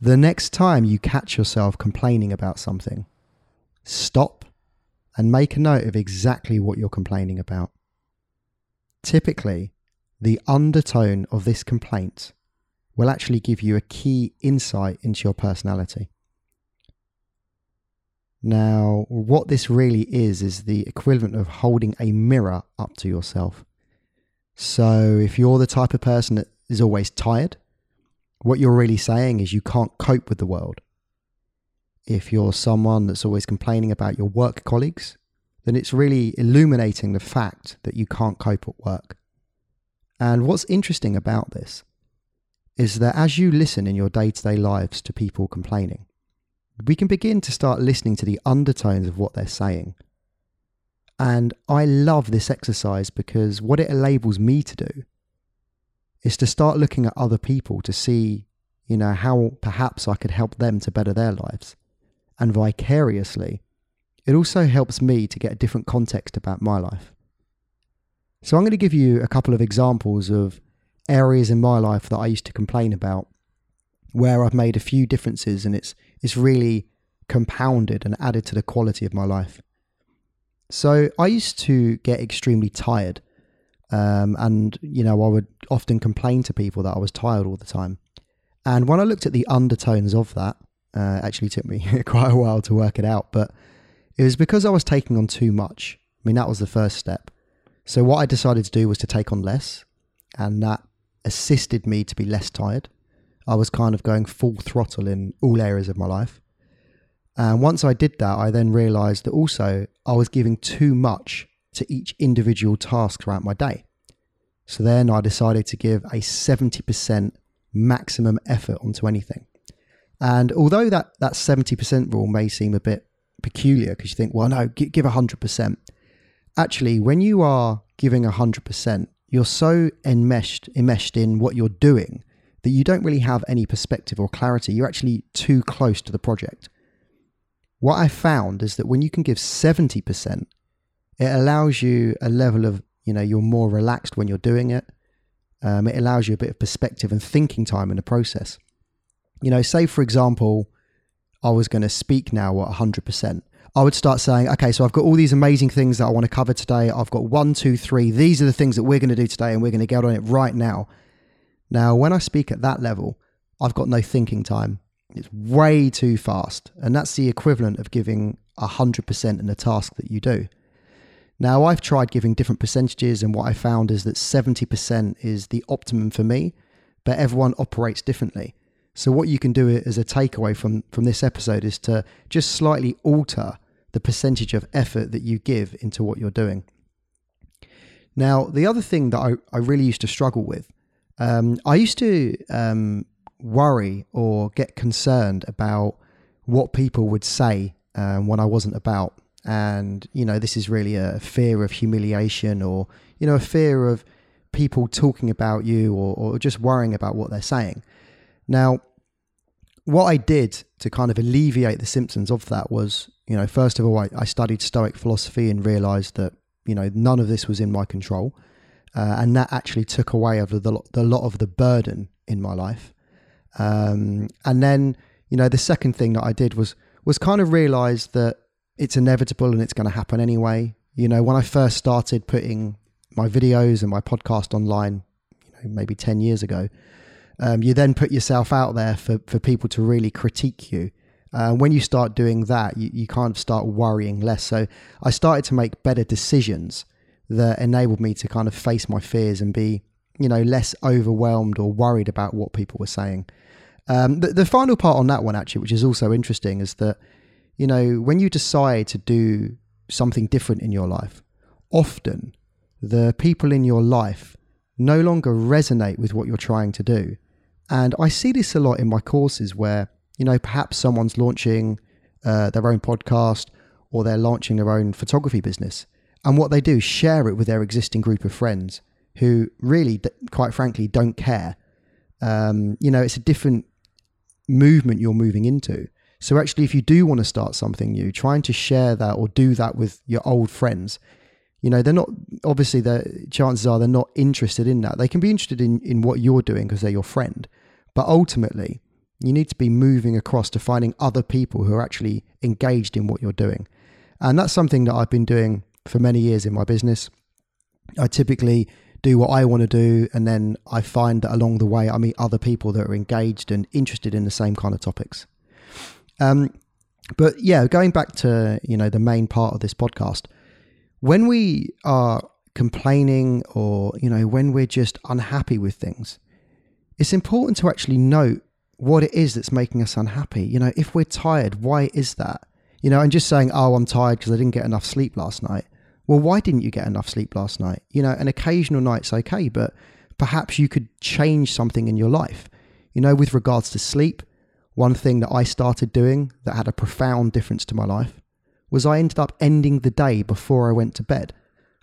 The next time you catch yourself complaining about something, stop and make a note of exactly what you're complaining about. Typically, the undertone of this complaint will actually give you a key insight into your personality. Now, what this really is, is the equivalent of holding a mirror up to yourself. So, if you're the type of person that is always tired, what you're really saying is you can't cope with the world. If you're someone that's always complaining about your work colleagues, then it's really illuminating the fact that you can't cope at work. And what's interesting about this is that as you listen in your day to day lives to people complaining, we can begin to start listening to the undertones of what they're saying. And I love this exercise because what it enables me to do is to start looking at other people to see, you know, how perhaps I could help them to better their lives. And vicariously, it also helps me to get a different context about my life. So I'm going to give you a couple of examples of areas in my life that I used to complain about where I've made a few differences and it's it's really compounded and added to the quality of my life. So I used to get extremely tired um, and, you know, I would often complain to people that I was tired all the time. And when I looked at the undertones of that, uh, actually took me quite a while to work it out, but it was because I was taking on too much. I mean, that was the first step. So what I decided to do was to take on less, and that assisted me to be less tired. I was kind of going full throttle in all areas of my life. And once I did that, I then realized that also I was giving too much to each individual task throughout my day. So then I decided to give a 70% maximum effort onto anything. And although that, that 70% rule may seem a bit peculiar because you think, well, no, give 100%. Actually, when you are giving 100%, you're so enmeshed, enmeshed in what you're doing that you don't really have any perspective or clarity. You're actually too close to the project. What I found is that when you can give 70%, it allows you a level of, you know, you're more relaxed when you're doing it. Um, it allows you a bit of perspective and thinking time in the process. You know, say for example, I was going to speak now at 100%. I would start saying, okay, so I've got all these amazing things that I want to cover today. I've got one, two, three. These are the things that we're going to do today, and we're going to get on it right now. Now, when I speak at that level, I've got no thinking time. It's way too fast. And that's the equivalent of giving 100% in the task that you do. Now, I've tried giving different percentages, and what I found is that 70% is the optimum for me, but everyone operates differently. So, what you can do as a takeaway from, from this episode is to just slightly alter the percentage of effort that you give into what you're doing. Now, the other thing that I, I really used to struggle with, um, I used to um, worry or get concerned about what people would say um, when I wasn't about and you know this is really a fear of humiliation or you know a fear of people talking about you or, or just worrying about what they're saying. Now what i did to kind of alleviate the symptoms of that was you know first of all i, I studied stoic philosophy and realized that you know none of this was in my control. Uh, and that actually took away of the, the lot of the burden in my life. Um, and then you know the second thing that i did was was kind of realize that it's inevitable and it's going to happen anyway. You know, when I first started putting my videos and my podcast online, you know, maybe 10 years ago, um, you then put yourself out there for, for people to really critique you. Uh, when you start doing that, you, you kind of start worrying less. So I started to make better decisions that enabled me to kind of face my fears and be, you know, less overwhelmed or worried about what people were saying. Um, the, the final part on that one, actually, which is also interesting, is that you know, when you decide to do something different in your life, often the people in your life no longer resonate with what you're trying to do. And I see this a lot in my courses where, you know, perhaps someone's launching uh, their own podcast or they're launching their own photography business. And what they do, is share it with their existing group of friends who really, quite frankly, don't care. Um, you know, it's a different movement you're moving into. So actually, if you do want to start something new, trying to share that or do that with your old friends, you know, they're not obviously the chances are they're not interested in that. They can be interested in in what you're doing because they're your friend, but ultimately, You need to be moving across to finding other people who are actually engaged in what you're doing. And that's something that I've been doing for many years in my business. I typically do what I want to do, and then I find that along the way I meet other people that are engaged and interested in the same kind of topics. Um, but yeah, going back to you know the main part of this podcast, when we are complaining or you know when we're just unhappy with things, it's important to actually note what it is that's making us unhappy. You know, if we're tired, why is that? You know, and just saying, "Oh, I'm tired because I didn't get enough sleep last night." Well, why didn't you get enough sleep last night? You know, an occasional night's okay, but perhaps you could change something in your life. You know, with regards to sleep, one thing that I started doing that had a profound difference to my life was I ended up ending the day before I went to bed.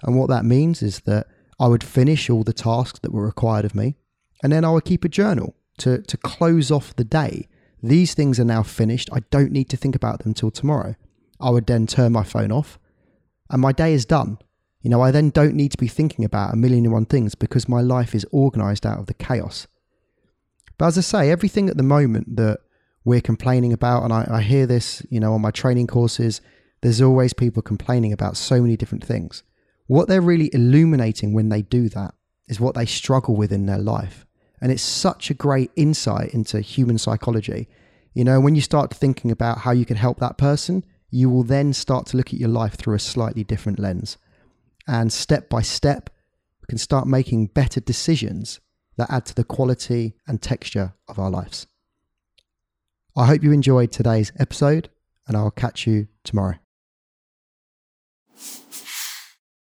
And what that means is that I would finish all the tasks that were required of me, and then I would keep a journal to, to close off the day. These things are now finished. I don't need to think about them till tomorrow. I would then turn my phone off and my day is done. You know, I then don't need to be thinking about a million and one things because my life is organized out of the chaos. But as I say, everything at the moment that we're complaining about, and I, I hear this, you know, on my training courses, there's always people complaining about so many different things. What they're really illuminating when they do that is what they struggle with in their life. And it's such a great insight into human psychology. You know, when you start thinking about how you can help that person, you will then start to look at your life through a slightly different lens. And step by step, we can start making better decisions that add to the quality and texture of our lives. I hope you enjoyed today's episode, and I'll catch you tomorrow.